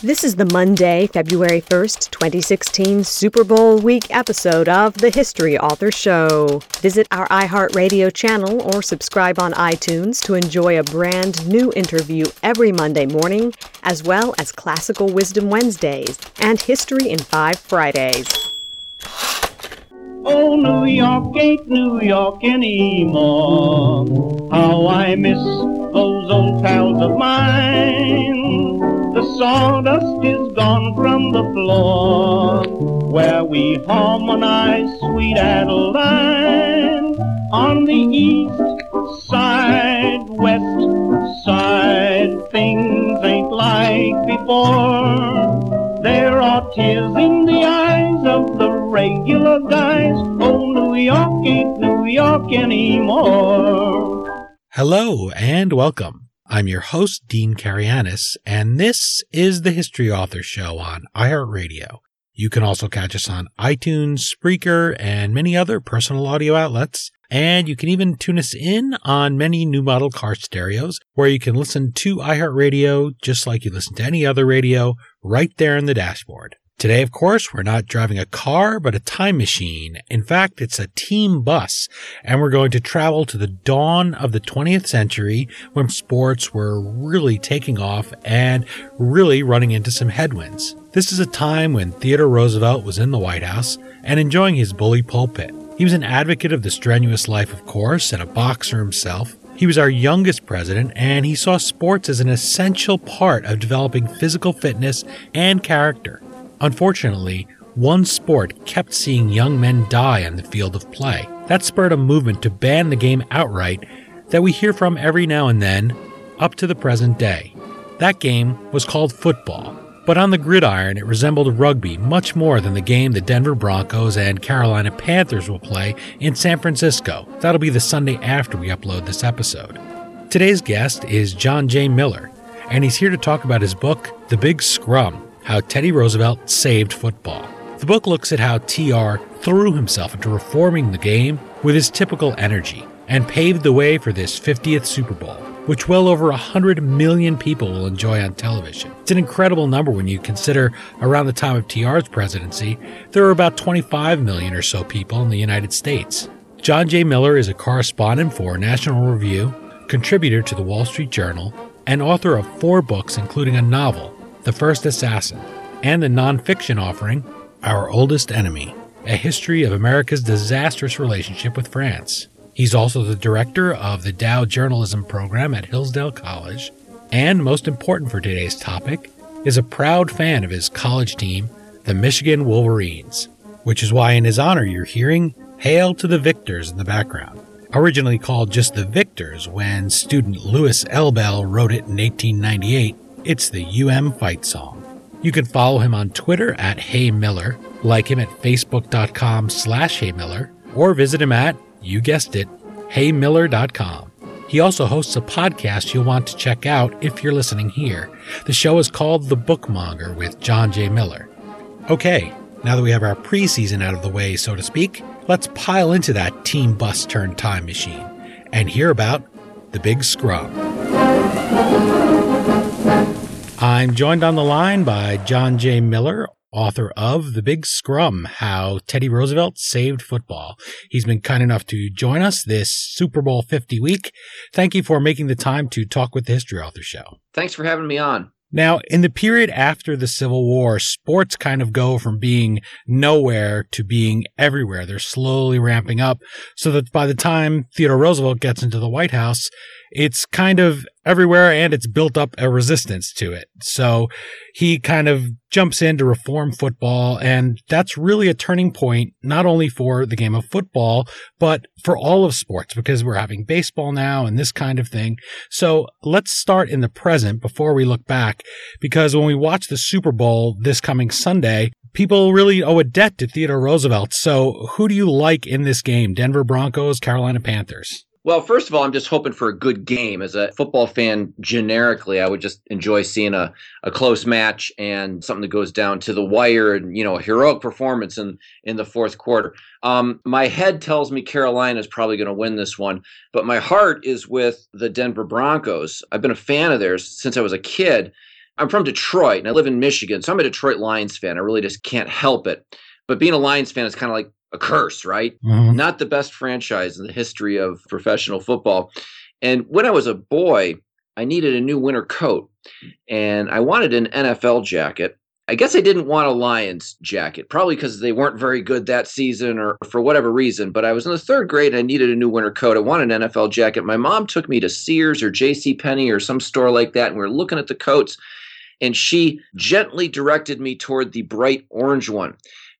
This is the Monday, February 1st, 2016 Super Bowl week episode of the History Author Show. Visit our iHeartRadio channel or subscribe on iTunes to enjoy a brand new interview every Monday morning, as well as Classical Wisdom Wednesdays and History in 5 Fridays. Oh, New York ain't New York anymore. How I miss those old pals of mine. The sawdust is gone from the floor where we harmonize sweet Adeline on the east side, west side. Things ain't like before. There are tears in the eyes of the regular guys. Oh, New York ain't New York anymore. Hello and welcome. I'm your host, Dean Karayanis, and this is the History Author Show on iHeartRadio. You can also catch us on iTunes, Spreaker, and many other personal audio outlets. And you can even tune us in on many new model car stereos where you can listen to iHeartRadio just like you listen to any other radio right there in the dashboard. Today, of course, we're not driving a car, but a time machine. In fact, it's a team bus, and we're going to travel to the dawn of the 20th century when sports were really taking off and really running into some headwinds. This is a time when Theodore Roosevelt was in the White House and enjoying his bully pulpit. He was an advocate of the strenuous life, of course, and a boxer himself. He was our youngest president, and he saw sports as an essential part of developing physical fitness and character. Unfortunately, one sport kept seeing young men die on the field of play. That spurred a movement to ban the game outright that we hear from every now and then up to the present day. That game was called football, but on the gridiron it resembled rugby much more than the game the Denver Broncos and Carolina Panthers will play in San Francisco. That'll be the Sunday after we upload this episode. Today's guest is John J. Miller, and he's here to talk about his book, The Big Scrum how Teddy Roosevelt Saved Football. The book looks at how TR threw himself into reforming the game with his typical energy and paved the way for this 50th Super Bowl, which well over 100 million people will enjoy on television. It's an incredible number when you consider around the time of TR's presidency, there were about 25 million or so people in the United States. John J. Miller is a correspondent for National Review, contributor to the Wall Street Journal, and author of four books, including a novel, the First Assassin, and the nonfiction offering, Our Oldest Enemy A History of America's Disastrous Relationship with France. He's also the director of the Dow Journalism program at Hillsdale College, and most important for today's topic, is a proud fan of his college team, the Michigan Wolverines, which is why, in his honor, you're hearing Hail to the Victors in the background. Originally called just the Victors when student Louis Elbel wrote it in 1898, it's the UM Fight Song. You can follow him on Twitter at Hey Miller, like him at facebook.com slash Miller, or visit him at, you guessed it, heymiller.com. He also hosts a podcast you'll want to check out if you're listening here. The show is called The Bookmonger with John J. Miller. Okay, now that we have our preseason out of the way, so to speak, let's pile into that team bus turned time machine and hear about the big scrum. I'm joined on the line by John J. Miller, author of The Big Scrum How Teddy Roosevelt Saved Football. He's been kind enough to join us this Super Bowl 50 week. Thank you for making the time to talk with the History Author Show. Thanks for having me on. Now, in the period after the Civil War, sports kind of go from being nowhere to being everywhere. They're slowly ramping up so that by the time Theodore Roosevelt gets into the White House, it's kind of everywhere and it's built up a resistance to it. So he kind of jumps in to reform football. And that's really a turning point, not only for the game of football, but for all of sports because we're having baseball now and this kind of thing. So let's start in the present before we look back, because when we watch the Super Bowl this coming Sunday, people really owe a debt to Theodore Roosevelt. So who do you like in this game? Denver Broncos, Carolina Panthers? Well, first of all, I'm just hoping for a good game. As a football fan, generically, I would just enjoy seeing a, a close match and something that goes down to the wire and, you know, a heroic performance in, in the fourth quarter. Um, my head tells me Carolina is probably going to win this one, but my heart is with the Denver Broncos. I've been a fan of theirs since I was a kid. I'm from Detroit and I live in Michigan, so I'm a Detroit Lions fan. I really just can't help it. But being a Lions fan is kind of like a curse, right? Mm-hmm. Not the best franchise in the history of professional football. And when I was a boy, I needed a new winter coat and I wanted an NFL jacket. I guess I didn't want a Lions jacket, probably because they weren't very good that season or for whatever reason. But I was in the third grade and I needed a new winter coat. I wanted an NFL jacket. My mom took me to Sears or J.C. Penney or some store like that, and we were looking at the coats. And she gently directed me toward the bright orange one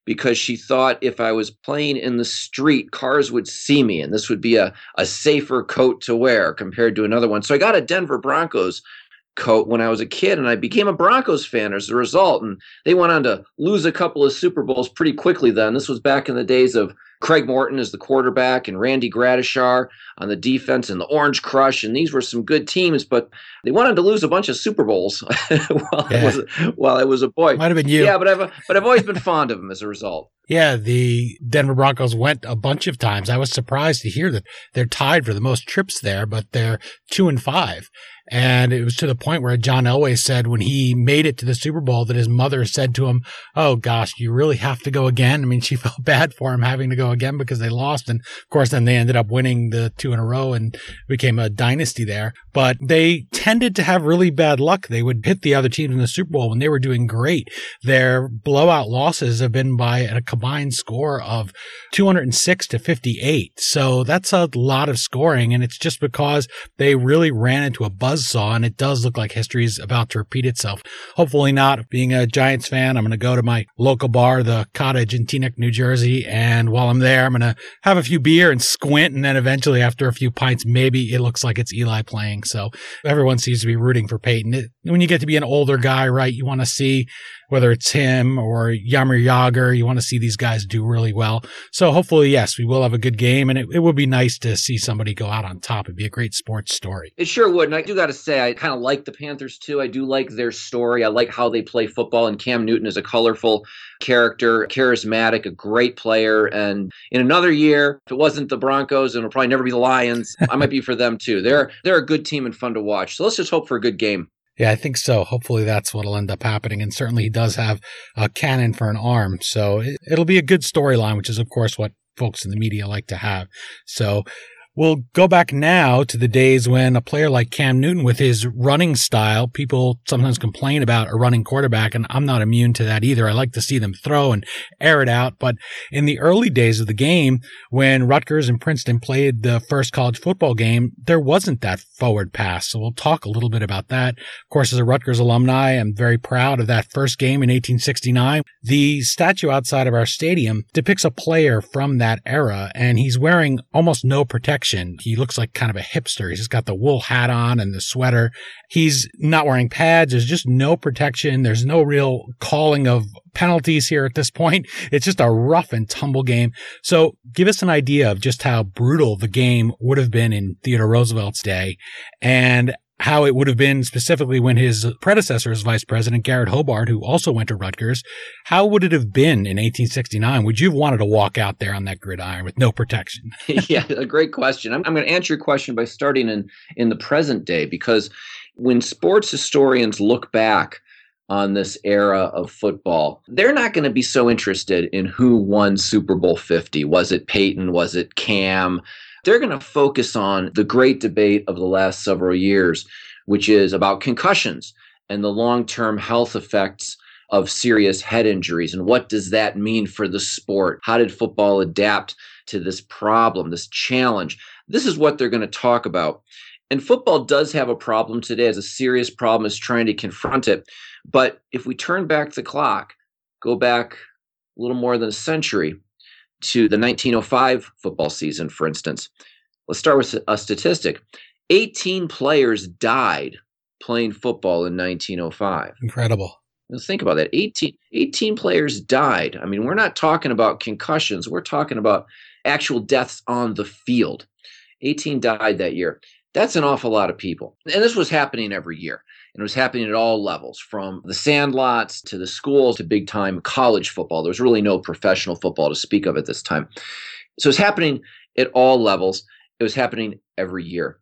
because she thought if I was playing in the street, cars would see me and this would be a, a safer coat to wear compared to another one. So I got a Denver Broncos coat when I was a kid and I became a Broncos fan as a result. And they went on to lose a couple of Super Bowls pretty quickly then. This was back in the days of Craig Morton is the quarterback and Randy Gradishar on the defense and the Orange Crush. And these were some good teams, but they wanted to lose a bunch of Super Bowls while, yeah. I was, while I was a boy. Might have been you. Yeah, but I've, but I've always been fond of them as a result. Yeah, the Denver Broncos went a bunch of times. I was surprised to hear that they're tied for the most trips there, but they're two and five. And it was to the point where John Elway said when he made it to the Super Bowl that his mother said to him, Oh gosh, you really have to go again. I mean, she felt bad for him having to go again because they lost. And of course, then they ended up winning the two in a row and became a dynasty there. But they tended to have really bad luck. They would hit the other teams in the Super Bowl when they were doing great. Their blowout losses have been by a combined score of 206 to 58. So that's a lot of scoring. And it's just because they really ran into a buzzsaw and it does look like history is about to repeat itself. Hopefully not. Being a Giants fan, I'm going to go to my local bar, the cottage in Teaneck, New Jersey. And while I'm there, I'm going to have a few beer and squint. And then eventually after a few pints, maybe it looks like it's Eli playing. So everyone seems to be rooting for Peyton. It, when you get to be an older guy, right, you want to see whether it's him or Jaromir Jagr, you want to see these guys do really well. So hopefully, yes, we will have a good game and it, it would be nice to see somebody go out on top. It'd be a great sports story. It sure would. And I do got to say, I kind of like the Panthers too. I do like their story. I like how they play football and Cam Newton is a colorful character, charismatic, a great player. And in another year, if it wasn't the Broncos and it'll probably never be the Lions, I might be for them too. They're they're a good team and fun to watch. So let's just hope for a good game. Yeah, I think so. Hopefully that's what'll end up happening. And certainly he does have a cannon for an arm. So it, will be a good storyline, which is, of course, what folks in the media like to have. So We'll go back now to the days when a player like Cam Newton, with his running style, people sometimes complain about a running quarterback, and I'm not immune to that either. I like to see them throw and air it out. But in the early days of the game, when Rutgers and Princeton played the first college football game, there wasn't that forward pass. So we'll talk a little bit about that. Of course, as a Rutgers alumni, I'm very proud of that first game in 1869. The statue outside of our stadium depicts a player from that era, and he's wearing almost no protection he looks like kind of a hipster. He's got the wool hat on and the sweater. He's not wearing pads. There's just no protection. There's no real calling of penalties here at this point. It's just a rough and tumble game. So give us an idea of just how brutal the game would have been in Theodore Roosevelt's day and how it would have been specifically when his predecessor as vice president, Garret Hobart, who also went to Rutgers, how would it have been in 1869? Would you have wanted to walk out there on that gridiron with no protection? yeah, a great question. I'm, I'm going to answer your question by starting in, in the present day because when sports historians look back on this era of football, they're not going to be so interested in who won Super Bowl 50. Was it Peyton? Was it Cam? They're going to focus on the great debate of the last several years, which is about concussions and the long term health effects of serious head injuries. And what does that mean for the sport? How did football adapt to this problem, this challenge? This is what they're going to talk about. And football does have a problem today, as a serious problem, is trying to confront it. But if we turn back the clock, go back a little more than a century, to the 1905 football season, for instance. Let's start with a statistic 18 players died playing football in 1905. Incredible. Let's think about that. 18, 18 players died. I mean, we're not talking about concussions, we're talking about actual deaths on the field. 18 died that year. That's an awful lot of people. And this was happening every year. And it was happening at all levels, from the sandlots to the schools to big time college football. There was really no professional football to speak of at this time. So it's happening at all levels. It was happening every year.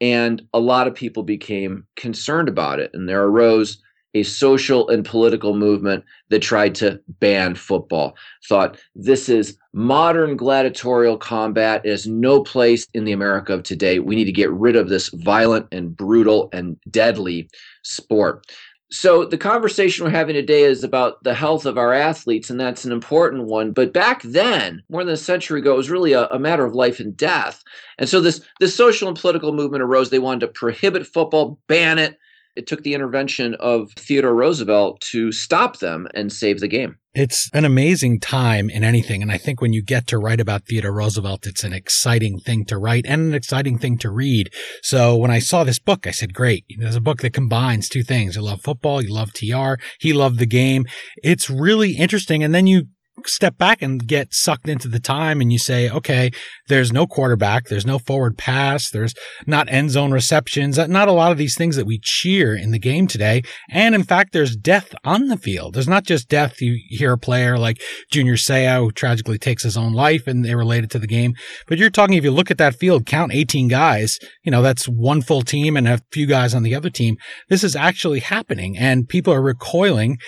And a lot of people became concerned about it. And there arose a social and political movement that tried to ban football. Thought this is modern gladiatorial combat. It has no place in the America of today. We need to get rid of this violent and brutal and deadly sport. So, the conversation we're having today is about the health of our athletes, and that's an important one. But back then, more than a century ago, it was really a, a, matter of life and death. And so, this, this social and political movement arose. They wanted to prohibit football, ban it, it took the intervention of Theodore Roosevelt to stop them and save the game. It's an amazing time in anything. And I think when you get to write about Theodore Roosevelt, it's an exciting thing to write and an exciting thing to read. So when I saw this book, I said, great. There's a book that combines two things. You love football. You love TR. He loved the game. It's really interesting. And then you step back and get sucked into the time and you say, okay, there's no quarterback, there's no forward pass, there's not end zone receptions, uh, not a lot of these things that we cheer in the game today. And in fact, there's death on the field. There's not just death. You hear a player like Junior Seau who tragically takes his own life and they're related to the game. But you're talking, if you look at that field, count 18 guys, you know, that's one full team and a few guys on the other team. This is actually happening and people are recoiling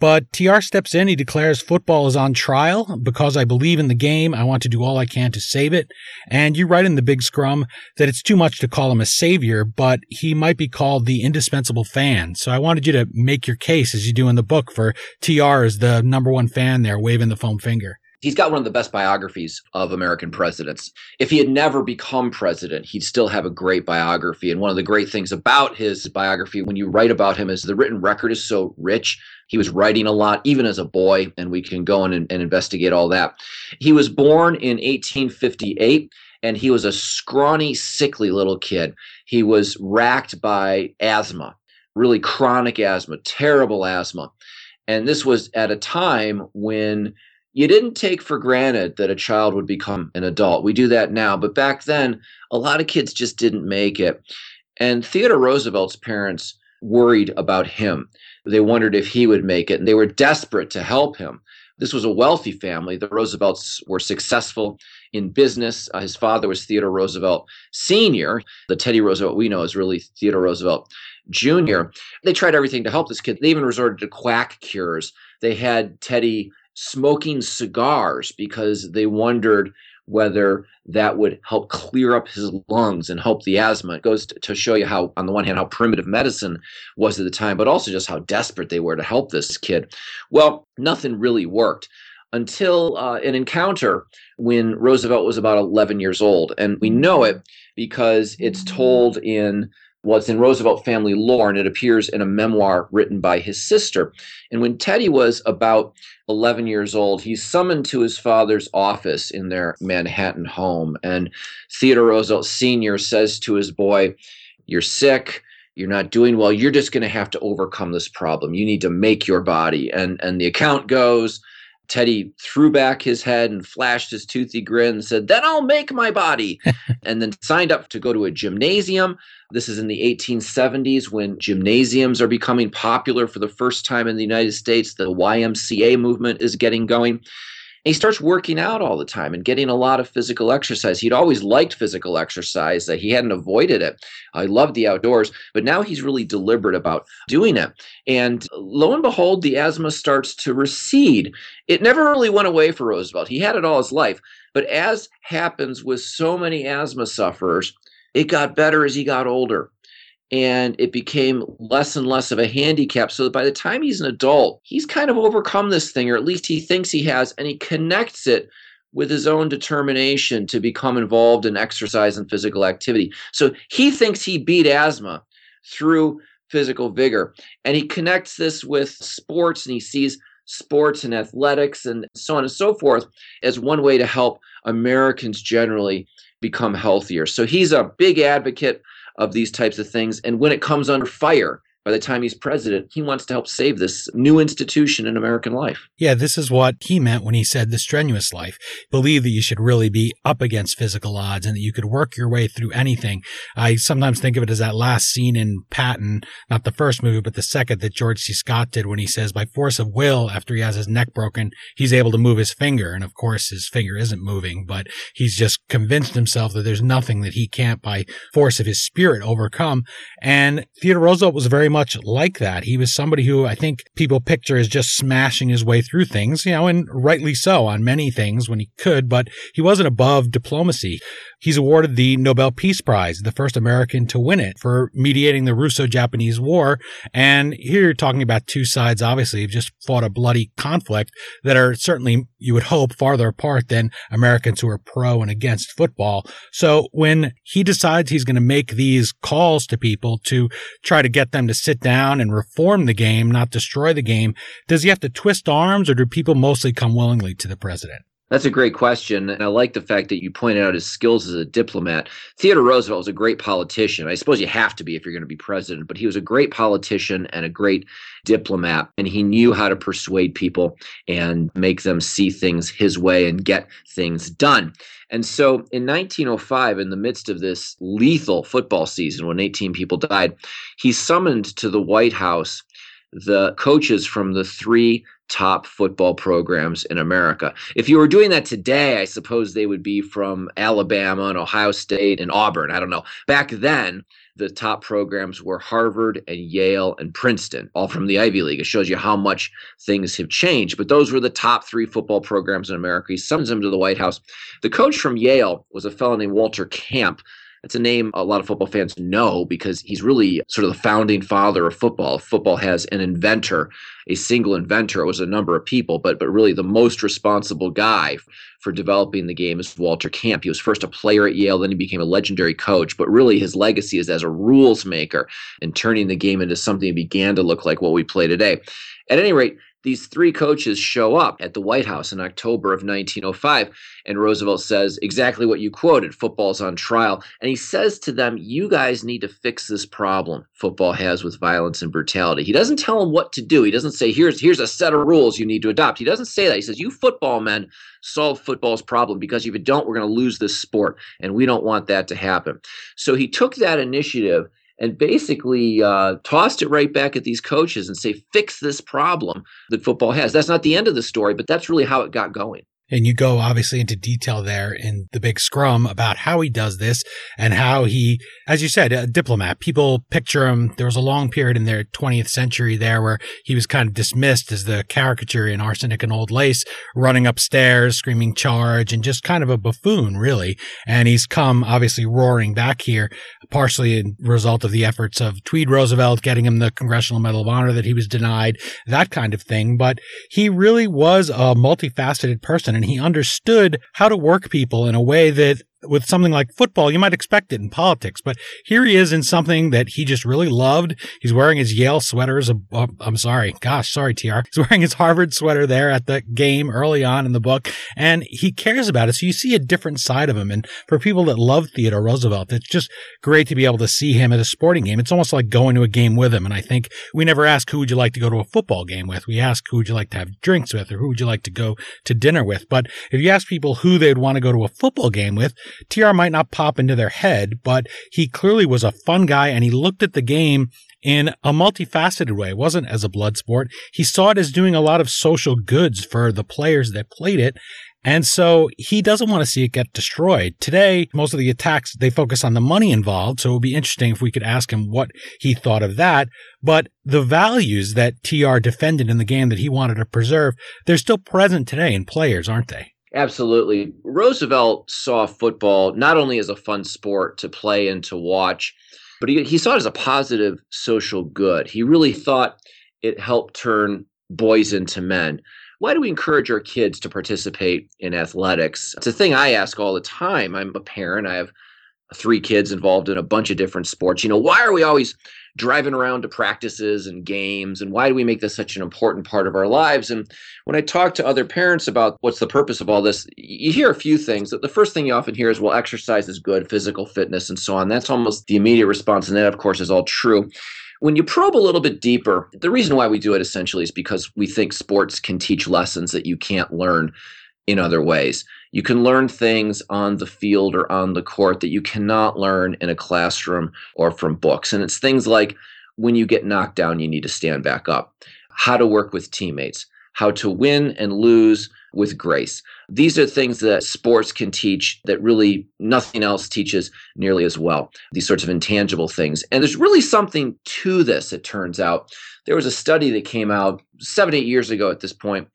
but TR steps in. He declares football is on trial because I believe in the game. I want to do all I can to save it. And you write in the big scrum that it's too much to call him a savior, but he might be called the indispensable fan. So I wanted you to make your case as you do in the book for TR as the number one fan there waving the foam finger he's got one of the best biographies of American presidents. If he had never become president, he'd still have a great biography. And one of the great things about his biography, when you write about him, is the written record is so rich. He was writing a lot, even as a boy, and we can go in and, and investigate all that. He was born in 1858 and he was a scrawny, sickly little kid. He was racked by asthma, really chronic asthma, terrible asthma. And this was at a time when you didn't take for granted that a child would become an adult. We do that now, but back then, a lot of kids just didn't make it. And Theodore Roosevelt's parents worried about him. They wondered if he would make it, and they were desperate to help him. This was a wealthy family. The Roosevelts were successful in business. Uh, his father was Theodore Roosevelt Sr. The Teddy Roosevelt we know is really Theodore Roosevelt Jr. They tried everything to help this kid. They even resorted to quack cures. They had Teddy smoking cigars because they wondered whether that would help clear up his lungs and help the asthma. It goes to, show you how, on the one hand, how primitive medicine was at the time, but also just how desperate they were to help this kid. Well, nothing really worked until uh, an encounter when Roosevelt was about 11 years old. And we know it because it's told in was in Roosevelt family lore, and it appears in a memoir written by his sister. And when Teddy was about 11 years old, he's summoned to his father's office in their Manhattan home. And Theodore Roosevelt Sr. says to his boy, You're sick. You're not doing well. You're just going to have to overcome this problem. You need to make your body. And, and the account goes Teddy threw back his head and flashed his toothy grin and said, Then I'll make my body. and then signed up to go to a gymnasium. This is in the 1870s when gymnasiums are becoming popular for the first time in the United States. The YMCA movement is getting going he starts working out all the time and getting a lot of physical exercise. He'd always liked physical exercise, that he hadn't avoided it. I loved the outdoors, but now he's really deliberate about doing it. And lo and behold, the asthma starts to recede. It never really went away for Roosevelt. He had it all his life. But as happens with so many asthma sufferers, it got better as he got older and it became less and less of a handicap. So by the time he's an adult he's kind of overcome this thing or at least he thinks he has and he connects it with his own determination to become involved in exercise and physical activity. So he thinks he beat asthma through physical vigor and he connects this with sports and he sees sports and athletics and so on and so forth as one way to help americans generally become healthier. So he's a big advocate of these types of things. And when it comes under fire, by the time he's president, he wants to help save this new institution in American life. Yeah, this is what he meant when he said the strenuous life. Believe that you should really be up against physical odds and that you could work your way through anything. I sometimes think of it as that last scene in Patton, not the first movie, but the second that George C. Scott did when he says by force of will, after he has his neck broken, he's able to move his finger. And of course, his finger isn't moving, but he's just convinced himself that there's nothing that he can't by force of his spirit overcome. And Theodore Roosevelt was very much much like that. He was somebody who I think people picture as just smashing his way through things, you know, and rightly so on many things when he could, but he wasn't above diplomacy. He's awarded the Nobel Peace Prize, the first American to win it for mediating the Russo-Japanese War. And here you're talking about two sides, obviously, have just fought a bloody conflict that are certainly, you would hope, farther apart than Americans who are pro and against football. So when he decides he's going to make these calls to people to try to get them to sit down and reform the game, not destroy the game, does he have to twist arms or do people mostly come willingly to the president? That's a great question. And I like the fact that you pointed out his skills as a diplomat. Theodore Roosevelt was a great politician. I suppose you have to be if you're going to be president, but he was a great politician and a great diplomat. And he knew how to persuade people and make them see things his way and get things done. And so in 1905, in the midst of this lethal football season when 18 people died, he summoned to the White House the coaches from the three top football programs in America. If you were doing that today, I suppose they would be from Alabama and Ohio State and Auburn. I don't know. Back then, the top programs were Harvard and Yale and Princeton, all from the Ivy League. It shows you how much things have changed. But those were the top three football programs in America. He summons them to the White House. The coach from Yale was a fellow named Walter Camp. It's a name a lot of football fans know because he's really sort of the founding father of football. Football has an inventor, a single inventor. It was a number of people, but but really the most responsible guy for developing the game is Walter Camp. He was first a player at Yale, then he became a legendary coach. But really, his legacy is as a rules maker and turning the game into something that began to look like what we play today. At any rate, these three coaches show up at the White House in October of 1905. And Roosevelt says exactly what you quoted football's on trial. And he says to them, You guys need to fix this problem football has with violence and brutality. He doesn't tell them what to do. He doesn't say, Here's, here's a set of rules you need to adopt. He doesn't say that. He says, You football men solve football's problem because if you don't, we're going to lose this sport. And we don't want that to happen. So he took that initiative and basically uh, tossed it right back at these coaches and say, fix this problem that football has. That's not the end of the story, but that's really how it got going. And you go obviously into detail there in the big scrum about how he does this and how he, as you said, a diplomat. People picture him. There was a long period in their 20th century there where he was kind of dismissed as the caricature in Arsenic and Old Lace, running upstairs, screaming charge, and just kind of a buffoon, really. And he's come obviously roaring back here, partially in result of the efforts of Tweed Roosevelt getting him the Congressional Medal of Honor that he was denied, that kind of thing. But he really was a multifaceted person and he understood how to work people in a way that with something like football, you might expect it in politics, but here he is in something that he just really loved. He's wearing his Yale sweater oh, I'm sorry. Gosh, sorry, TR. He's wearing his Harvard sweater there at the game early on in the book, and he cares about it. So you see a different side of him. And for people that love Theodore Roosevelt, it's just great to be able to see him at a sporting game. It's almost like going to a game with him. And I think we never ask who would you like to go to a football game with. We ask who would you like to have drinks with or who would you like to go to dinner with. But if you ask people who they'd want to go to a football game with, TR might not pop into their head, but he clearly was a fun guy and he looked at the game in a multifaceted way. It wasn't as a blood sport. He saw it as doing a lot of social goods for the players that played it. And so he doesn't want to see it get destroyed. Today, most of the attacks, they focus on the money involved. So it would be interesting if we could ask him what he thought of that. But the values that TR defended in the game that he wanted to preserve, they're still present today in players, aren't they? Absolutely. Roosevelt saw football not only as a fun sport to play and to watch, but he, he saw it as a positive social good. He really thought it helped turn boys into men. Why do we encourage our kids to participate in athletics? It's a thing I ask all the time. I'm a parent. I have three kids involved in a bunch of different sports. You know, why are we always driving around to practices and games and why do we make this such an important part of our lives? And when i talk to other parents about what's the purpose of all this you hear a few things. The first thing you often hear is well exercise is good physical fitness and so on. That's almost the immediate response and that of course is all true. When you probe a little bit deeper the reason why we do it essentially is because we think sports can teach lessons that you can't learn in other ways you can learn things on the field or on the court that you cannot learn in a classroom or from books. And it's things like when you get knocked down, you need to stand back up, how to work with teammates, how to win and lose with grace. These are things that sports can teach that really nothing else teaches nearly as well. These sorts of intangible things. And there's really something to this, it turns out. There was a study that came out seven, eight years ago at this point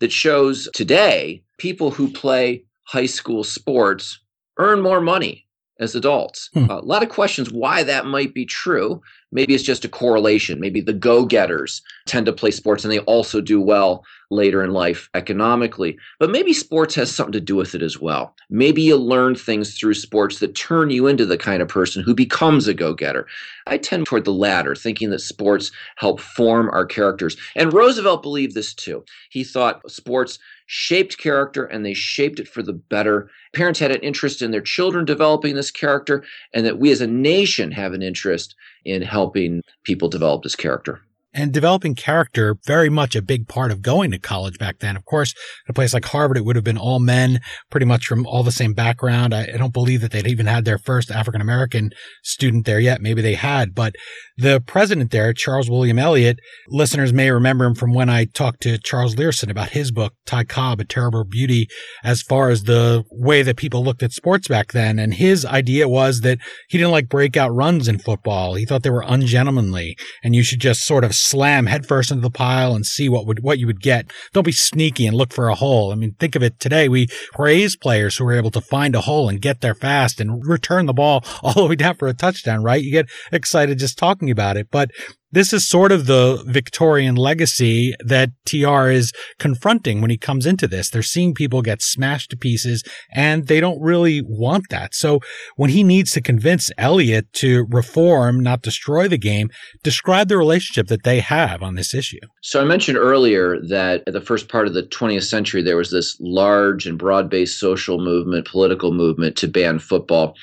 that shows today people who play high school sports earn more money as adults. Hmm. Uh, a lot of questions why that might be true. Maybe it's just a correlation. Maybe the go getters tend to play sports and they also do well later in life economically. But maybe sports has something to do with it as well. Maybe you learn things through sports that turn you into the kind of person who becomes a go getter. I tend toward the latter, thinking that sports help form our characters. And Roosevelt believed this too. He thought sports shaped character and they shaped it for the better. Parents had an interest in their children developing this character, and that we as a nation have an interest in helping people develop this character and developing character very much a big part of going to college back then. Of course, at a place like Harvard, it would have been all men, pretty much from all the same background. I, I don't believe that they'd even had their first African American student there yet. Maybe they had, but the president there, Charles William Eliot, listeners may remember him from when I talked to Charles Leerhsen about his book, Ty Cobb, A Terrible Beauty, as far as the way that people looked at sports back then. And his idea was that he didn't like breakout runs in football. He thought they were ungentlemanly and you should just sort of slam headfirst into the pile and see what would what you would get. Don't be sneaky and look for a hole. I mean, think of it today. We praise players who are able to find a hole and get there fast and return the ball all the way down for a touchdown, right? You get excited just talking about it. But this is sort of the Victorian legacy that TR is confronting when he comes into this. They're seeing people get smashed to pieces and they don't really want that. So when he needs to convince Eliot to reform, not destroy the game, describe the relationship that they have on this issue. So I mentioned earlier that at the first part of the 20th century, there was this large and broad based social movement, political movement to ban football.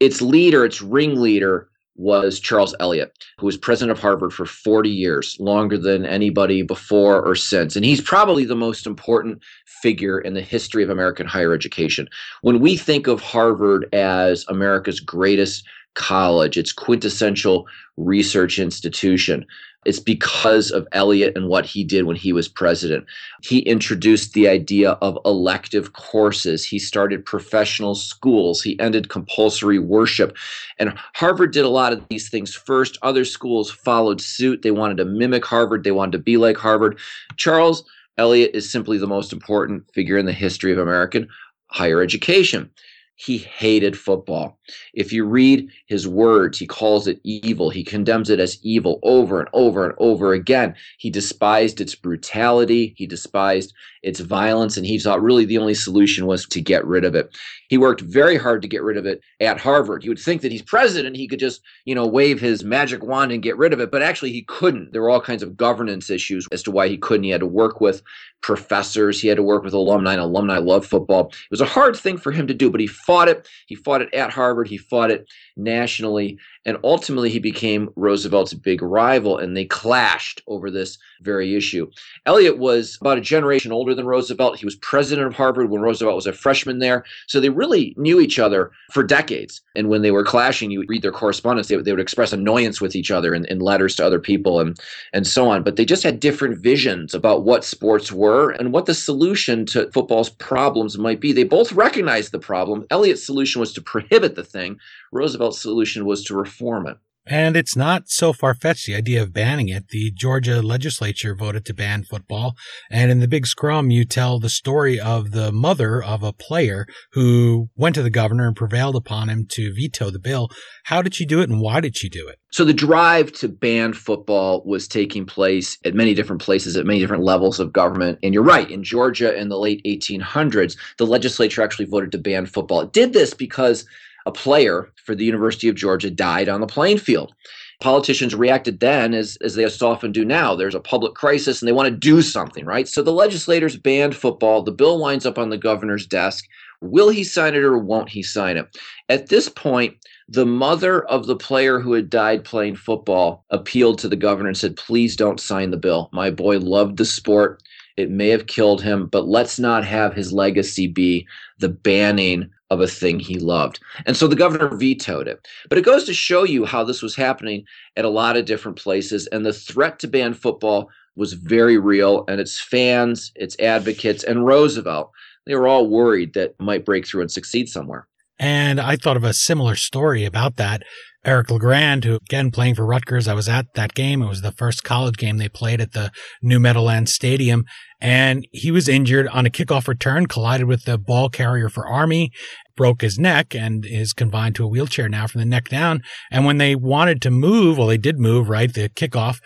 Its leader, its ringleader, was Charles Eliot, who was president of Harvard for 40 years, longer than anybody before or since. And he's probably the most important figure in the history of American higher education. When we think of Harvard as America's greatest college, its quintessential research institution, it's because of Eliot and what he did when he was president. He introduced the idea of elective courses. He started professional schools. He ended compulsory worship. And Harvard did a lot of these things first. Other schools followed suit. They wanted to mimic Harvard, they wanted to be like Harvard. Charles Eliot is simply the most important figure in the history of American higher education. He hated football. If you read his words, he calls it evil. He condemns it as evil over and over and over again. He despised its brutality. He despised its violence. And he thought really the only solution was to get rid of it. He worked very hard to get rid of it at Harvard. You would think that he's president, he could just, you know, wave his magic wand and get rid of it. But actually, he couldn't. There were all kinds of governance issues as to why he couldn't. He had to work with professors, he had to work with alumni, and alumni love football. It was a hard thing for him to do, but he fought it. He fought it at Harvard, he fought it nationally. And ultimately, he became Roosevelt's big rival, and they clashed over this very issue. Eliot was about a generation older than Roosevelt. He was president of Harvard when Roosevelt was a freshman there. So they really knew each other for decades. And when they were clashing, you would read their correspondence, they, they would express annoyance with each other in, in letters to other people and, and so on. But they just had different visions about what sports were and what the solution to football's problems might be. They both recognized the problem. Eliot's solution was to prohibit the thing, Roosevelt's solution was to reform it. And it's not so far fetched, the idea of banning it. The Georgia legislature voted to ban football. And in the big scrum, you tell the story of the mother of a player who went to the governor and prevailed upon him to veto the bill. How did she do it and why did she do it? So the drive to ban football was taking place at many different places, at many different levels of government. And you're right, in Georgia in the late 1800s, the legislature actually voted to ban football. It did this because a player for the University of Georgia died on the playing field. Politicians reacted then as, as they often do now. There's a public crisis and they want to do something, right? So the legislators banned football. The bill winds up on the governor's desk. Will he sign it or won't he sign it? At this point, the mother of the player who had died playing football appealed to the governor and said, Please don't sign the bill. My boy loved the sport. It may have killed him, but let's not have his legacy be the banning of a thing he loved. And so the governor vetoed it. But it goes to show you how this was happening at a lot of different places. And the threat to ban football was very real, and its fans, its advocates, and Roosevelt, they were all worried that might break through and succeed somewhere. And I thought of a similar story about that. Eric LeGrand, who again playing for Rutgers, I was at that game. It was the first college game they played at the new Meadowlands Stadium. And he was injured on a kickoff return, collided with the ball carrier for Army, broke his neck and is confined to a wheelchair now from the neck down. And when they wanted to move, well, they did move, right? The kickoff.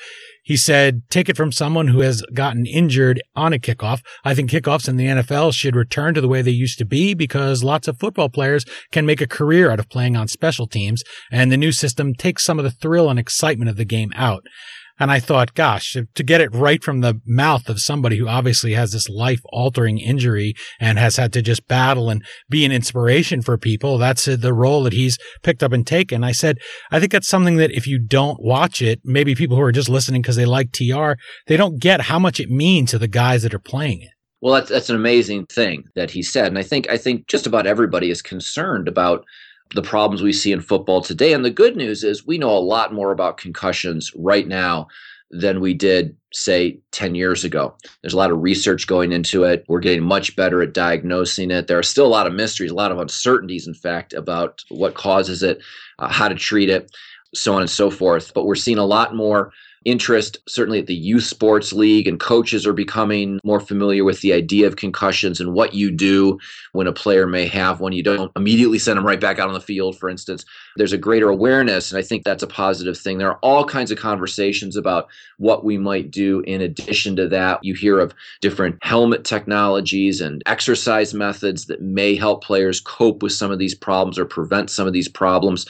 He said, take it from someone who has gotten injured on a kickoff. I think kickoffs in the NFL should return to the way they used to be because lots of football players can make a career out of playing on special teams. And the new system takes some of the thrill and excitement of the game out. And I thought, gosh, to get it right from the mouth of somebody who obviously has this life altering injury and has had to just battle and be an inspiration for people, that's the role that he's picked up and taken. I said, I think that's something that if you don't watch it, maybe people who are just listening because they like TR, they don't get how much it means to the guys that are playing it. Well, that's that's an amazing thing that he said, and I think I think just about everybody is concerned about the problems we see in football today. And the good news is we know a lot more about concussions right now than we did, say, 10 years ago. There's a lot of research going into it. We're getting much better at diagnosing it. There are still a lot of mysteries, a lot of uncertainties, in fact, about what causes it, uh, how to treat it, so on and so forth. But we're seeing a lot more interest, certainly at the youth sports league, and coaches are becoming more familiar with the idea of concussions and what you do when a player may have one. You don't immediately send them right back out on the field, for instance. There's a greater awareness, and I think that's a positive thing. There are all kinds of conversations about what we might do in addition to that. You hear of different helmet technologies and exercise methods that may help players cope with some of these problems or prevent some of these problems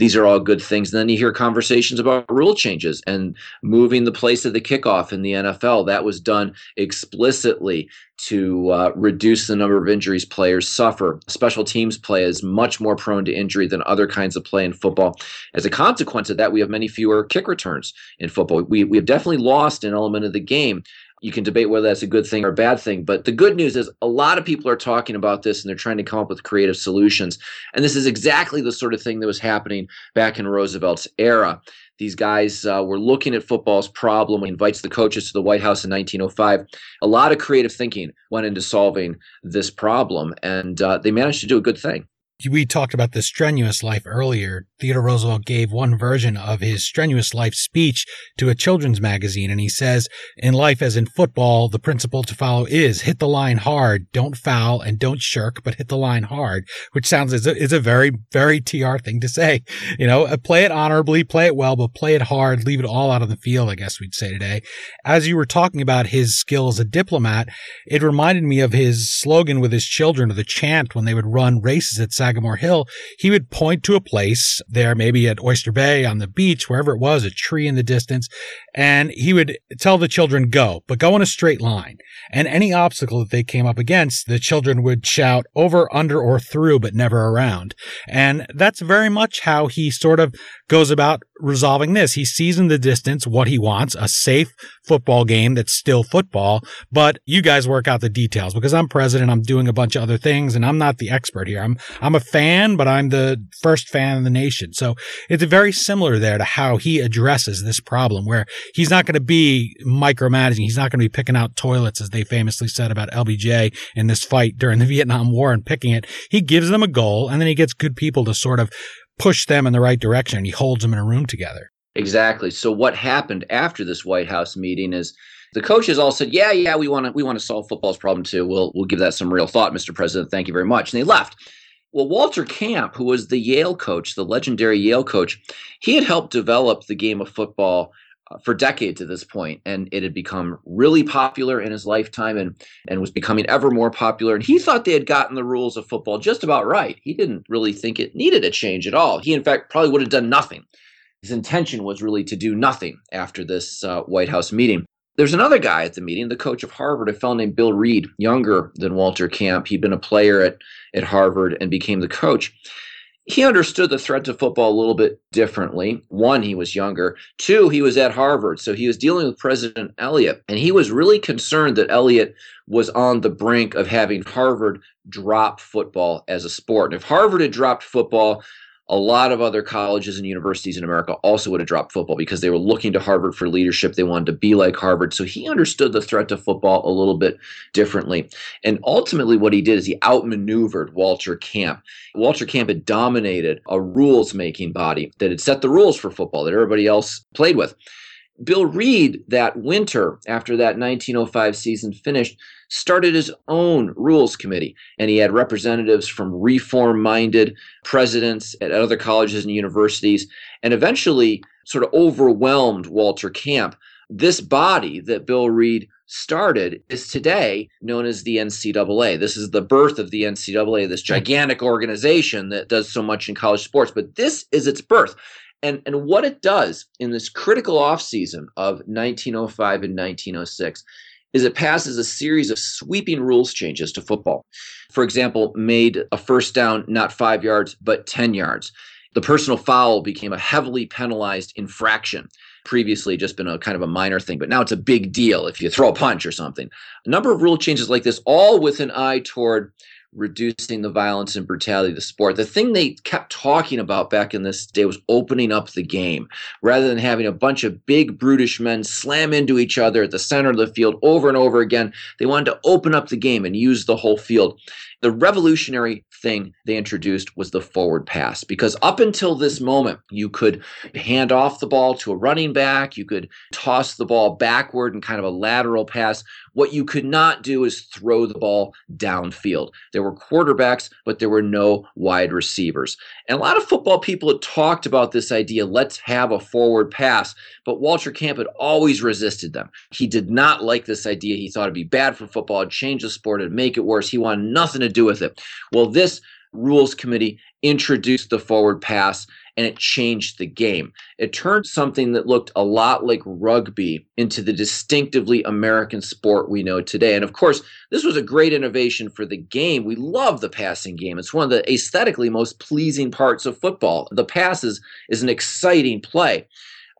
these are all good things. And then you hear conversations about rule changes and moving the place of the kickoff in the NFL. That was done explicitly to uh, reduce the number of injuries players suffer. Special teams play is much more prone to injury than other kinds of play in football. As a consequence of that, we have many fewer kick returns in football. We, we have definitely lost an element of the game you can debate whether that's a good thing or a bad thing. But the good news is a lot of people are talking about this and they're trying to come up with creative solutions. And this is exactly the sort of thing that was happening back in Roosevelt's era. These guys uh, were looking at football's problem. He invites the coaches to the White House in 1905. A lot of creative thinking went into solving this problem, and uh, they managed to do a good thing we talked about the strenuous life earlier. Theodore Roosevelt gave one version of his strenuous life speech to a children's magazine, and he says, In life as in football, the principle to follow is hit the line hard, don't foul, and don't shirk, but hit the line hard, which sounds is a, is a very, very TR thing to say. You know, uh, play it honorably, play it well, but play it hard, leave it all out on the field, I guess we'd say today. As you were talking about his skill as a diplomat, it reminded me of his slogan with his children, or the chant when they would run races at Sagamore Hill, he would point to a place there, maybe at Oyster Bay on the beach, wherever it was, a tree in the distance, and he would tell the children, go, but go in a straight line. And any obstacle that they came up against, the children would shout over, under, or through, but never around. And that's very much how he sort of goes about resolving this. He sees in the distance what he wants, a safe football game that's still football, but you guys work out the details because I'm president. I'm doing a bunch of other things and I'm not the expert here. I'm, I'm a fan, but I'm the first fan in the nation. So it's very similar there to how he addresses this problem where he's not going to be micromanaging. He's not going to be picking out toilets as they famously said about LBJ in this fight during the Vietnam War and picking it. He gives them a goal and then he gets good people to sort of push them in the right direction. He holds them in a room together. Exactly. So what happened after this White House meeting is the coaches all said, "Yeah, yeah, we want to we want to solve football's problem too. We'll we'll give that some real thought, Mr. President. Thank you very much." And they left. Well, Walter Camp, who was the Yale coach, the legendary Yale coach, he had helped develop the game of football uh, for decades at this point, and it had become really popular in his lifetime, and and was becoming ever more popular. And he thought they had gotten the rules of football just about right. He didn't really think it needed a change at all. He, in fact, probably would have done nothing his intention was really to do nothing after this uh, White House meeting. There's another guy at the meeting, the coach of Harvard, a fellow named Bill Reid, younger than Walter Camp. He'd been a player at, at Harvard and became the coach. He understood the threat to football a little bit differently. One, he was younger. Two, he was at Harvard. So he was dealing with President Eliot. And he was really concerned that Eliot was on the brink of having Harvard drop football as a sport. And if Harvard had dropped football, a lot of other colleges and universities in America also would have dropped football because they were looking to Harvard for leadership. They wanted to be like Harvard. So he understood the threat to football a little bit differently. And ultimately, what he did is he outmaneuvered Walter Camp. Walter Camp had dominated a rules making body that had set the rules for football that everybody else played with. Bill Reid, that winter after that 1905 season finished, started his own rules committee. And he had representatives from reform minded presidents at other colleges and universities, and eventually sort of overwhelmed Walter Camp. This body that Bill Reid started is today known as the NCAA. This is the birth of the NCAA, this hmm. gigantic organization that does so much in college sports. But this is its birth. And, and what it does in this critical offseason of 1905 and 1906 is it passes a series of sweeping rules changes to football. For example, made a first down not five yards, but 10 yards. The personal foul became a heavily penalized infraction. Previously, just been a kind of a minor thing, but now it's a big deal if you throw a punch or something. A number of rule changes like this, all with an eye toward reducing the violence and brutality of the sport. The thing they kept talking about back in this day was opening up the game rather than having a bunch of big, brutish men slam into each other at the center of the field over and over again. They wanted to open up the game and use the whole field. The revolutionary thing they introduced was the forward pass because up until this moment, you could hand off the ball to a running back, you could toss the ball backward and kind of a lateral pass. What you could not do is throw the ball downfield. There were quarterbacks, but there were no wide receivers. And a lot of football people had talked about this idea let's have a forward pass, but Walter Camp had always resisted them. He did not like this idea. He thought it'd be bad for football, it'd change the sport, it'd make it worse. He wanted nothing to do with it. Well, this rules committee introduced the forward pass and it changed the game. It turned something that looked a lot like rugby into the distinctively American sport we know today. And of course, this was a great innovation for the game. We love the passing game. It's one of the aesthetically most pleasing parts of football. The passes is an exciting play.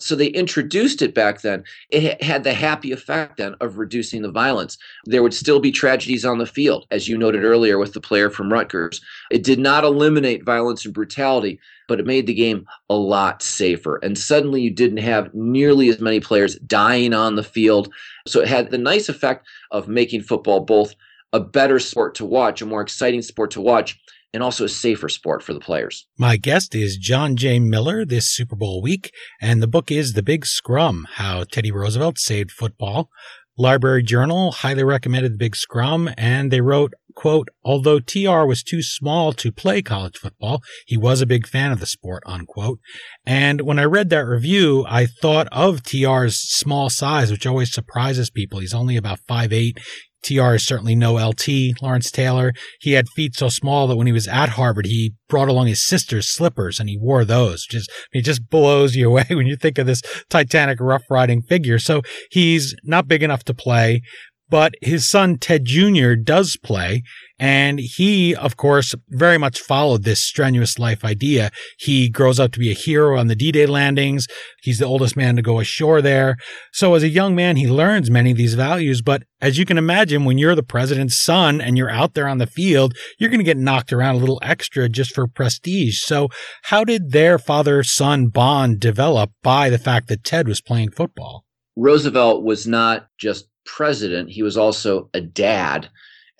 So they introduced it back then. It had the happy effect then of reducing the violence. There would still be tragedies on the field, as you noted earlier with the player from Rutgers. It did not eliminate violence and brutality, but it made the game a lot safer. And suddenly you didn't have nearly as many players dying on the field. So it had the nice effect of making football both a better sport to watch, a more exciting sport to watch, and also a safer sport for the players. My guest is John J. Miller this Super Bowl week, and the book is The Big Scrum How Teddy Roosevelt Saved Football. Library Journal highly recommended The Big Scrum, and they wrote, quote, although TR was too small to play college football, he was a big fan of the sport, unquote. And when I read that review, I thought of TR's small size, which always surprises people. He's only about five eight. TR is certainly no LT. Lawrence Taylor, he had feet so small that when he was at Harvard, he brought along his sister's slippers and he wore those. Just, it just blows you away when you think of this titanic rough riding figure. So he's not big enough to play, but his son Ted Jr. does play. And he, of course, very much followed this strenuous life idea. He grows up to be a hero on the D-Day landings. He's the oldest man to go ashore there. So as a young man, he learns many of these values. But as you can imagine, when you're the president's son and you're out there on the field, you're going to get knocked around a little extra just for prestige. So how did their father son bond develop by the fact that Ted was playing football? Roosevelt was not just president, he was also a dad.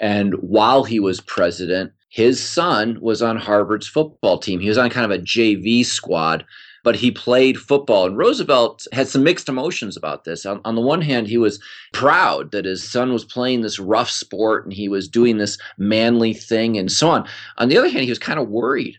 And while he was president, his son was on Harvard's football team. He was on kind of a JV squad, but he played football. And Roosevelt had some mixed emotions about this. On, on, the one hand, he was proud that his son was playing this rough sport and he was doing this manly thing and so on. On the other hand, he was kind of worried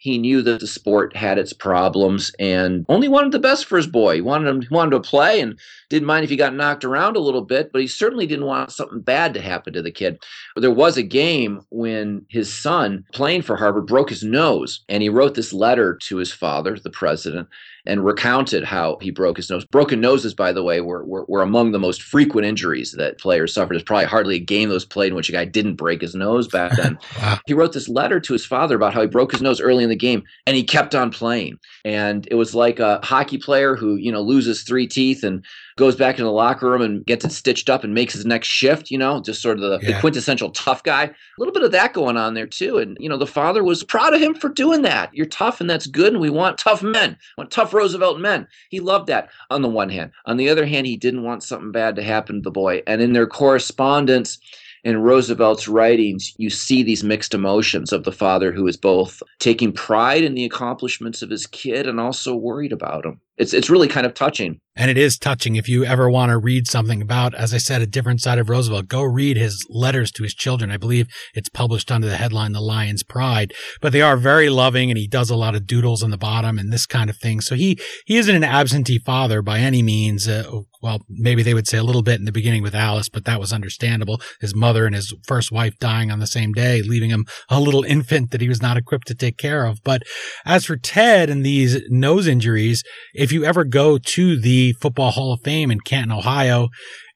he knew that the sport had its problems and only wanted the best for his boy. He wanted him he wanted to play and didn't mind if he got knocked around a little bit, but he certainly didn't want something bad to happen to the kid. But there was a game when his son, playing for Harvard, broke his nose, and he wrote this letter to his father, the president, and recounted how he broke his nose. Broken noses, by the way, were, were, were among the most frequent injuries that players suffered. There's probably hardly a game that was played in which a guy didn't break his nose back then. wow. He wrote this letter to his father about how he broke his nose early in the game and he kept on playing. And it was like a hockey player who, you know, loses three teeth and goes back in the locker room and gets it stitched up and makes his next shift, you know, just sort of the, yeah. the quintessential tough guy. A little bit of that going on there too. And, you know, the father was proud of him for doing that. You're tough and that's good. And we want tough men, we want tough Roosevelt men. He loved that on the one hand. On the other hand, he didn't want something bad to happen to the boy. And in their correspondence, in Roosevelt's writings, you see these mixed emotions of the father who is both taking pride in the accomplishments of his kid and also worried about him it's it's really kind of touching. And it is touching if you ever want to read something about, as I said, a different side of Roosevelt. Go read his letters to his children. I believe it's published under the headline "The Lion's Pride." But they are very loving, and he does a lot of doodles on the bottom and this kind of thing. So he he isn't an absentee father by any means. Uh, well, maybe they would say a little bit in the beginning with Alice, but that was understandable. His mother and his first wife dying on the same day, leaving him a little infant that he was not equipped to take care of. But as for Ted and these nose injuries, if if you ever go to the Football Hall of Fame in Canton, Ohio,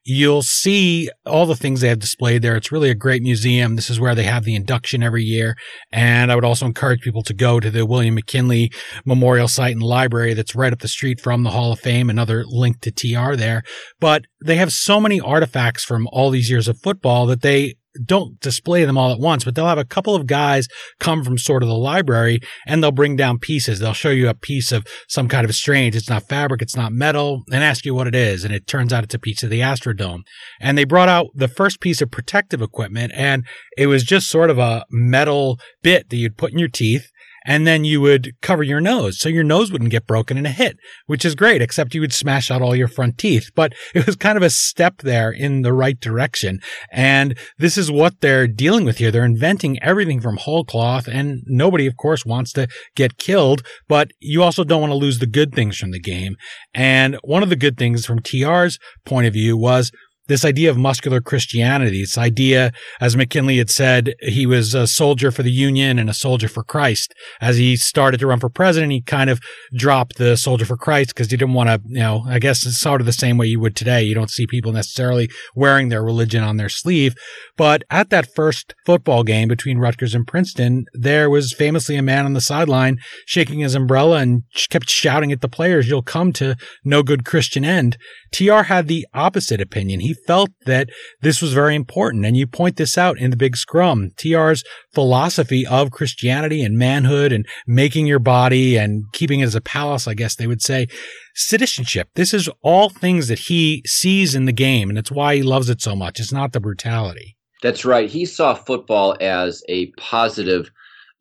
you'll see all the things they have displayed there. It's really a great museum. This is where they have the induction every year. And I would also encourage people to go to the William McKinley Memorial Site and Library that's right up the street from the Hall of Fame, another link to TR there. But they have so many artifacts from all these years of football that they don't display them all at once, but they'll have a couple of guys come from sort of the library and they'll bring down pieces. They'll show you a piece of some kind of strange. It's not fabric. It's not metal and ask you what it is. And it turns out it's a piece of the Astrodome. And they brought out the first piece of protective equipment and it was just sort of a metal bit that you'd put in your teeth and then you would cover your nose so your nose wouldn't get broken in a hit, which is great, except you would smash out all your front teeth. But it was kind of a step there in the right direction. And this is what they're dealing with here. They're inventing everything from whole cloth and nobody, of course, wants to get killed, but you also don't want to lose the good things from the game. And one of the good things from TR's point of view was this idea of muscular Christianity, this idea, as McKinley had said, he was a soldier for the Union and a soldier for Christ. As he started to run for president, he kind of dropped the soldier for Christ because he didn't want to, you know, I guess it's sort of the same way you would today. You don't see people necessarily wearing their religion on their sleeve. But at that first football game between Rutgers and Princeton, there was famously a man on the sideline shaking his umbrella and kept shouting at the players, you'll come to no good Christian end. TR had the opposite opinion. He felt that this was very important. And you point this out in the big scrum. TR's philosophy of Christianity and manhood and making your body and keeping it as a palace, I guess they would say. Citizenship. This is all things that he sees in the game, and it's why he loves it so much. It's not the brutality. That's right. He saw football as a positive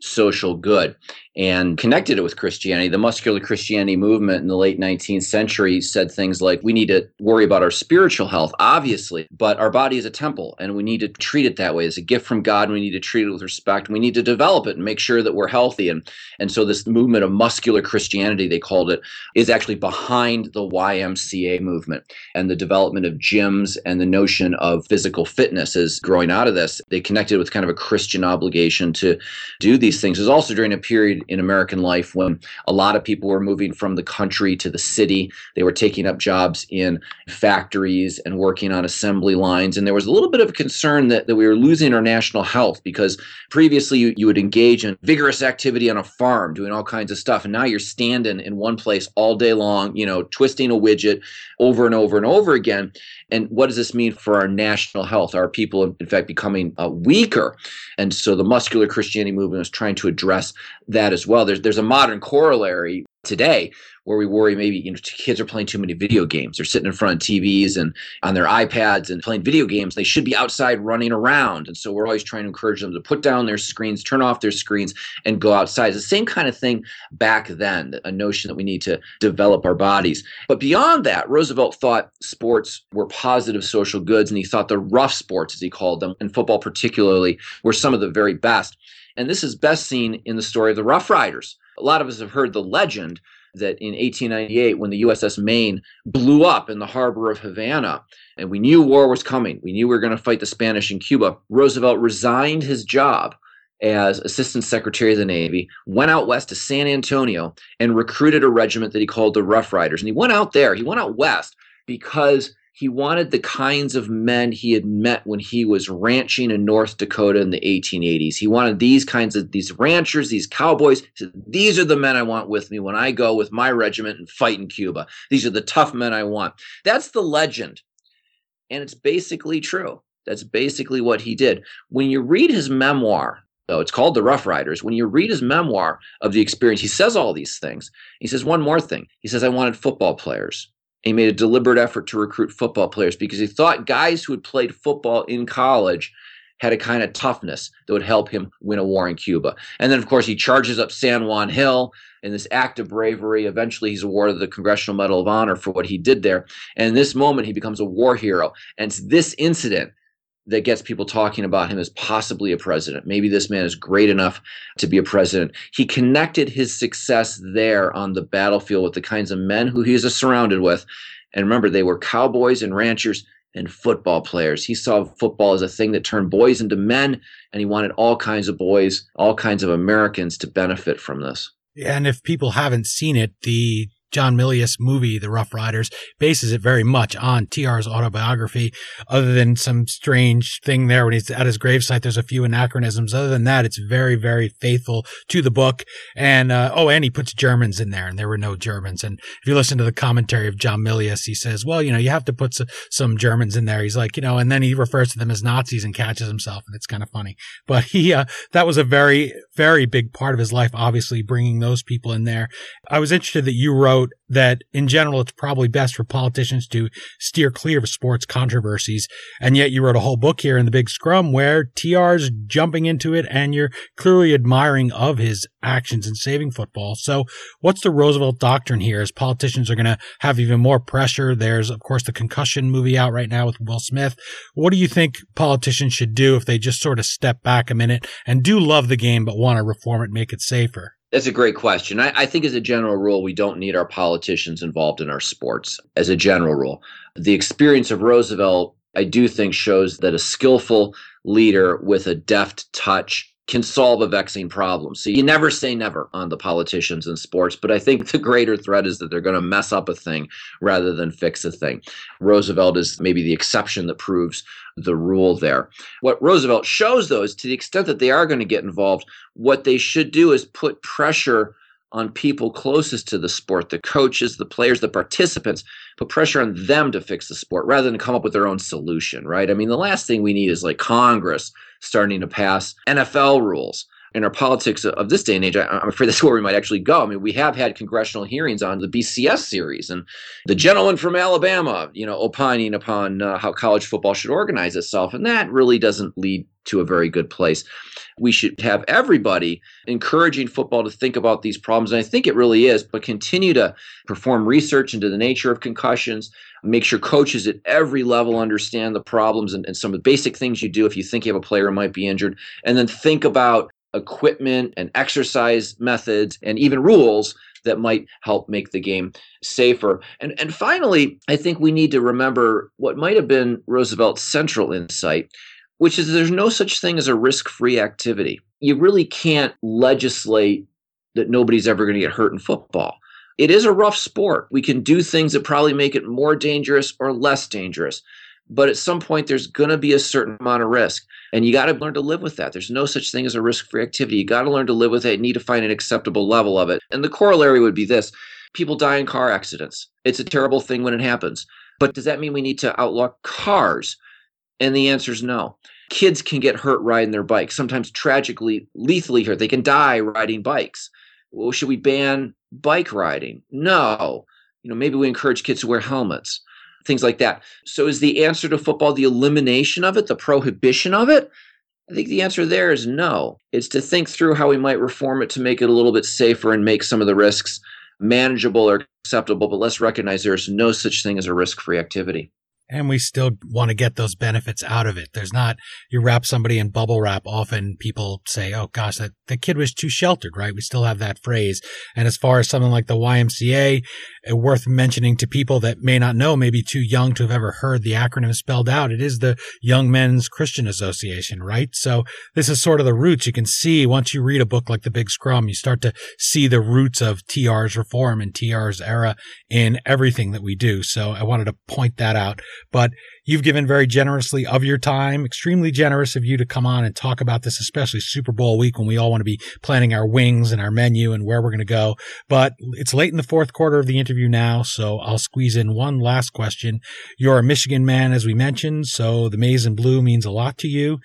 social good and connected it with Christianity. The muscular Christianity movement in the late 19th century said things like, we need to worry about our spiritual health, obviously, but our body is a temple and we need to treat it that way as a gift from God. We need to treat it with respect. We need to develop it and make sure that we're healthy. And, and so this movement of muscular Christianity, they called it, is actually behind the YMCA movement and the development of gyms and the notion of physical fitness is growing out of this. They connected with kind of a Christian obligation to do these things. It was also during a period in American life when a lot of people were moving from the country to the city. They were taking up jobs in factories and working on assembly lines. And there was a little bit of concern that, that we were losing our national health because previously you, you would engage in vigorous activity on a farm, doing all kinds of stuff. And now you're standing in one place all day long, you know, twisting a widget over and over and over again. And what does this mean for our national health? Are people, in fact, becoming uh, weaker? And so the muscular Christianity movement is trying to address that as well. There's, there's a modern corollary today where we worry maybe you know kids are playing too many video games. They're sitting in front of tvs and on their ipads and playing video games. They should be outside running around. And so we're always trying to encourage them to put down their screens turn off their screens and go outside. It's the same kind of thing back then a notion that we need to develop our bodies. But beyond that roosevelt thought sports were positive social goods and he thought the rough sports as he called them and football particularly were some of the very best and this is best seen in the story of the rough riders a lot of us have heard the legend that in 1898, when the USS Maine blew up in the harbor of Havana, and we knew war was coming, we knew we were going to fight the Spanish in Cuba, Roosevelt resigned his job as Assistant Secretary of the Navy, went out west to San Antonio and recruited a regiment that he called the Rough Riders. And he went out there, he went out west because he wanted the kinds of men he had met when he was ranching in North Dakota in the 1880s. He wanted these kinds of these ranchers, these cowboys. Said, these are the men I want with me when I go with my regiment and fight in Cuba. These are the tough men I want. That's the legend. And it's basically true. That's basically what he did. When you read his memoir, though it's called The Rough Riders, when you read his memoir of the experience, he says all these things. He says one more thing. He says, I wanted football players. He made a deliberate effort to recruit football players because he thought guys who had played football in college had a kind of toughness that would help him win a war in Cuba. And then, of course, he charges up San Juan Hill in this act of bravery. Eventually, he's awarded the Congressional Medal of Honor for what he did there. And in this moment, he becomes a war hero. And it's this incident that gets people talking about him as possibly a president. Maybe this man is great enough to be a president. He connected his success there on the battlefield with the kinds of men who he is surrounded with. And remember, they were cowboys and ranchers and football players. He saw football as a thing that turned boys into men, and he wanted all kinds of boys, all kinds of Americans to benefit from this. And if people haven't seen it, the John Milius movie, The Rough Riders, bases it very much on TR's autobiography, other than some strange thing there when he's at his gravesite. There's a few anachronisms. Other than that, it's very, very faithful to the book. And, uh, oh, and he puts Germans in there, and there were no Germans. And if you listen to the commentary of John Milius, he says, well, you know, you have to put some Germans in there. He's like, you know, and then he refers to them as Nazis and catches himself, and it's kind of funny. But he, uh, that was a very, very big part of his life, obviously, bringing those people in there. I was interested that you wrote that in general, it's probably best for politicians to steer clear of sports controversies. And yet you wrote a whole book here in the big scrum where TR's jumping into it and you're clearly admiring of his actions in saving football. So what's the Roosevelt doctrine here as politicians are going to have even more pressure? There's, of course, the concussion movie out right now with Will Smith. What do you think politicians should do if they just sort of step back a minute and do love the game, but want to reform it, make it safer? That's a great question. I, I, think, as a general rule, we don't need our politicians involved in our sports. As a general rule, the experience of Roosevelt, I do think, shows that a skillful leader with a deft touch can solve a vexing problem. So you never say never on the politicians in sports, but I think the greater threat is that they're going to mess up a thing rather than fix a thing. Roosevelt is maybe the exception that proves the rule there. What Roosevelt shows, though, is to the extent that they are going to get involved, what they should do is put pressure on people closest to the sport, the coaches, the players, the participants, put pressure on them to fix the sport rather than come up with their own solution, right? I mean, the last thing we need is like Congress starting to pass NFL rules. In our politics of this day and age, I'm afraid that's where we might actually go. I mean, we have had congressional hearings on the BCS series, and the gentleman from Alabama, you know, opining upon uh, how college football should organize itself, and that really doesn't lead to a very good place we should have everybody encouraging football to think about these problems. And I think it really is, but continue to perform research into the nature of concussions, make sure coaches at every level understand the problems and, and some of the basic things you do if you think you have a player who might be injured, and then think about equipment and exercise methods and even rules that might help make the game safer. And and finally, I think we need to remember what might have been Roosevelt's central insight, which is there's no such thing as a risk free activity. You really can't legislate that nobody's ever going to get hurt in football. It is a rough sport. We can do things that probably make it more dangerous or less dangerous. But at some point, there's going to be a certain amount of risk. And you got to learn to live with that. There's no such thing as a risk free activity. You got to learn to live with it. You need to find an acceptable level of it. And the corollary would be this people die in car accidents. It's a terrible thing when it happens. But does that mean we need to outlaw cars? And the answer is no. Kids can get hurt riding their bikes, sometimes tragically, lethally hurt. They can die riding bikes. Well, should we ban bike riding? No. You know, maybe we encourage kids to wear helmets, things like that. So is the answer to football the elimination of it, the prohibition of it? I think the answer there is no. It's to think through how we might reform it to make it a little bit safer and make some of the risks manageable or acceptable, but let's recognize there's no such thing as a risk free activity and we still want to get those benefits out of it. There's not, you wrap somebody in bubble wrap. Often people say, Oh gosh, that the kid was too sheltered, right? We still have that phrase. And as far as something like the YMCA, Uh, worth mentioning to people that may not know, maybe too young to have ever heard the acronym spelled out, it is the Young Men's Christian Association, right? So this is sort of the roots. You can see once you read a book like The Big Scrum, you start to see the roots of TR's reform and TR's era in everything that we do. So I wanted to point that out. But You've given very generously of your time, extremely generous of you to come on and talk about this, especially Super Bowl week when we all want to be planning our wings and our menu and where we're going to go. But it's late in the fourth quarter of the interview now, so I'll squeeze in one last question. You're a Michigan man, as we mentioned, so the maize and blue means a lot to you.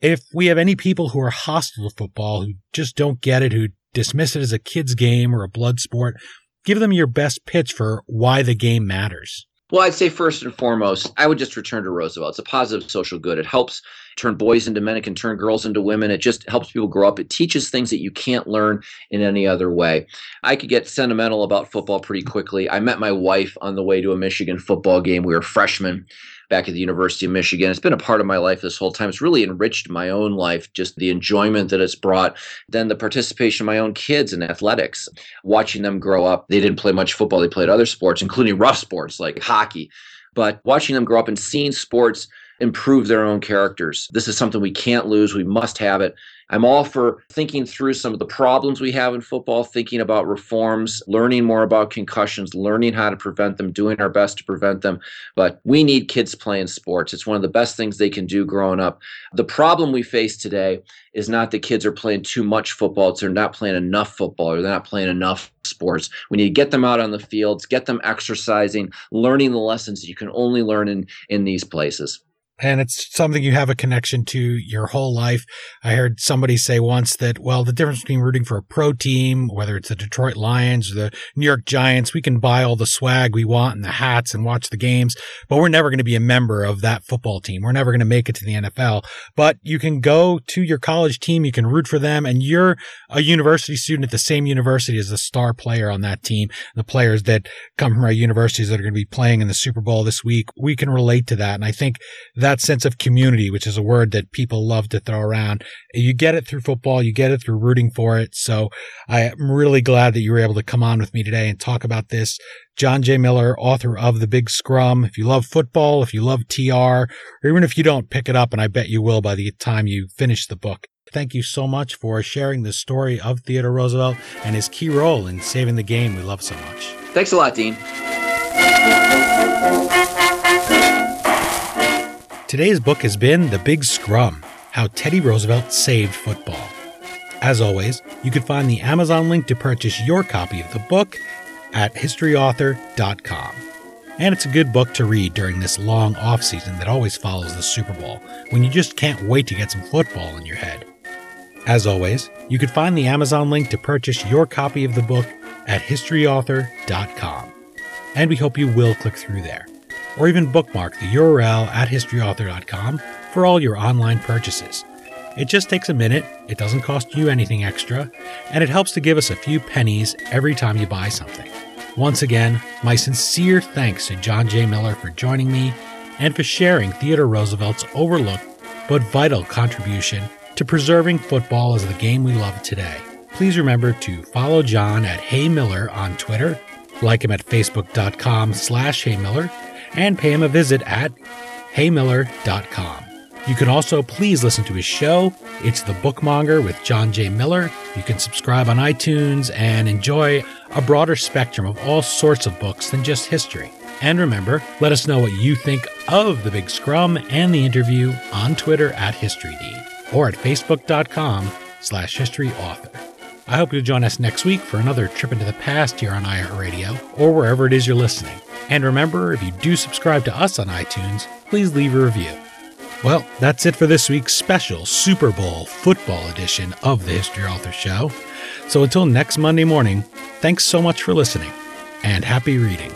If we have any people who are hostile to football, who just don't get it, who dismiss it as a kid's game or a blood sport, give them your best pitch for why the game matters. Well, I'd say first and foremost, I would just return to Roosevelt. It's a positive social good. It helps turn boys into men. It can turn girls into women. It just helps people grow up. It teaches things that you can't learn in any other way. I could get sentimental about football pretty quickly. I met my wife on the way to a Michigan football game. We were freshmen back at the University of Michigan. It's been a part of my life this whole time. It's really enriched my own life, just the enjoyment that it's brought. Then the participation of my own kids in athletics, watching them grow up. They didn't play much football, they played other sports, including rough sports like hockey. But watching them grow up and seeing sports improve their own characters. This is something we can't lose. We must have it. I'm all for thinking through some of the problems we have in football, thinking about reforms, learning more about concussions, learning how to prevent them, doing our best to prevent them. But we need kids playing sports. It's one of the best things they can do growing up. The problem we face today is not that kids are playing too much football, it's they're not playing enough football or they're not playing enough sports. We need to get them out on the fields, get them exercising, learning the lessons that you can only learn in, in these places and it's something you have a connection to your whole life. I heard somebody say once that, well, the difference between rooting for a pro team, whether it's the Detroit Lions or the New York Giants, we can buy all the swag we want and the hats and watch the games, but we're never going to be a member of that football team. We're never going to make it to the NFL, but you can go to your college team, you can root for them, and you're a university student at the same university as the star player on that team. The players that come from our universities that are going to be playing in the Super Bowl this week, we can relate to that. And I think that sense of community, which is a word that people love to throw around. You get it through football. You get it through rooting for it. So I am really glad that you were able to come on with me today and talk about this. John J. Miller, author of The Big Scrum. If you love football, if you love TR, or even if you don't, pick it up, and I bet you will by the time you finish the book. Thank you so much for sharing the story of Theodore Roosevelt and his key role in saving the game we love so much. Thanks a lot, Dean. Today's book has been The Big Scrum How Teddy Roosevelt Saved Football. As always, you can find the Amazon link to purchase your copy of the book at historyauthor.com. And it's a good book to read during this long off season that always follows the Super Bowl, when you just can't wait to get some football in your head. As always, you can find the Amazon link to purchase your copy of the book at historyauthor.com. And we hope you will click through there or even bookmark the URL at historyauthor.com for all your online purchases. It just takes a minute, it doesn't cost you anything extra, and it helps to give us a few pennies every time you buy something. Once again, my sincere thanks to John J. Miller for joining me and for sharing Theodore Roosevelt's overlooked but vital contribution to preserving football as the game we love today. Please remember to follow John at Hey Miller on Twitter, like him at facebook.com slash heymiller, and pay him a visit at heymiller.com. You can also please listen to his show. It's The Bookmonger with John J. Miller. You can subscribe on iTunes and enjoy a broader spectrum of all sorts of books than just history. And remember, let us know what you think of The Big Scrum and the interview on Twitter at HistoryD or at facebook.com slash historyauthor. I hope you'll join us next week for another trip into the past here on iHeartRadio or wherever it is you're listening. And remember, if you do subscribe to us on iTunes, please leave a review. Well, that's it for this week's special Super Bowl football edition of the History Author Show. So until next Monday morning, thanks so much for listening and happy reading.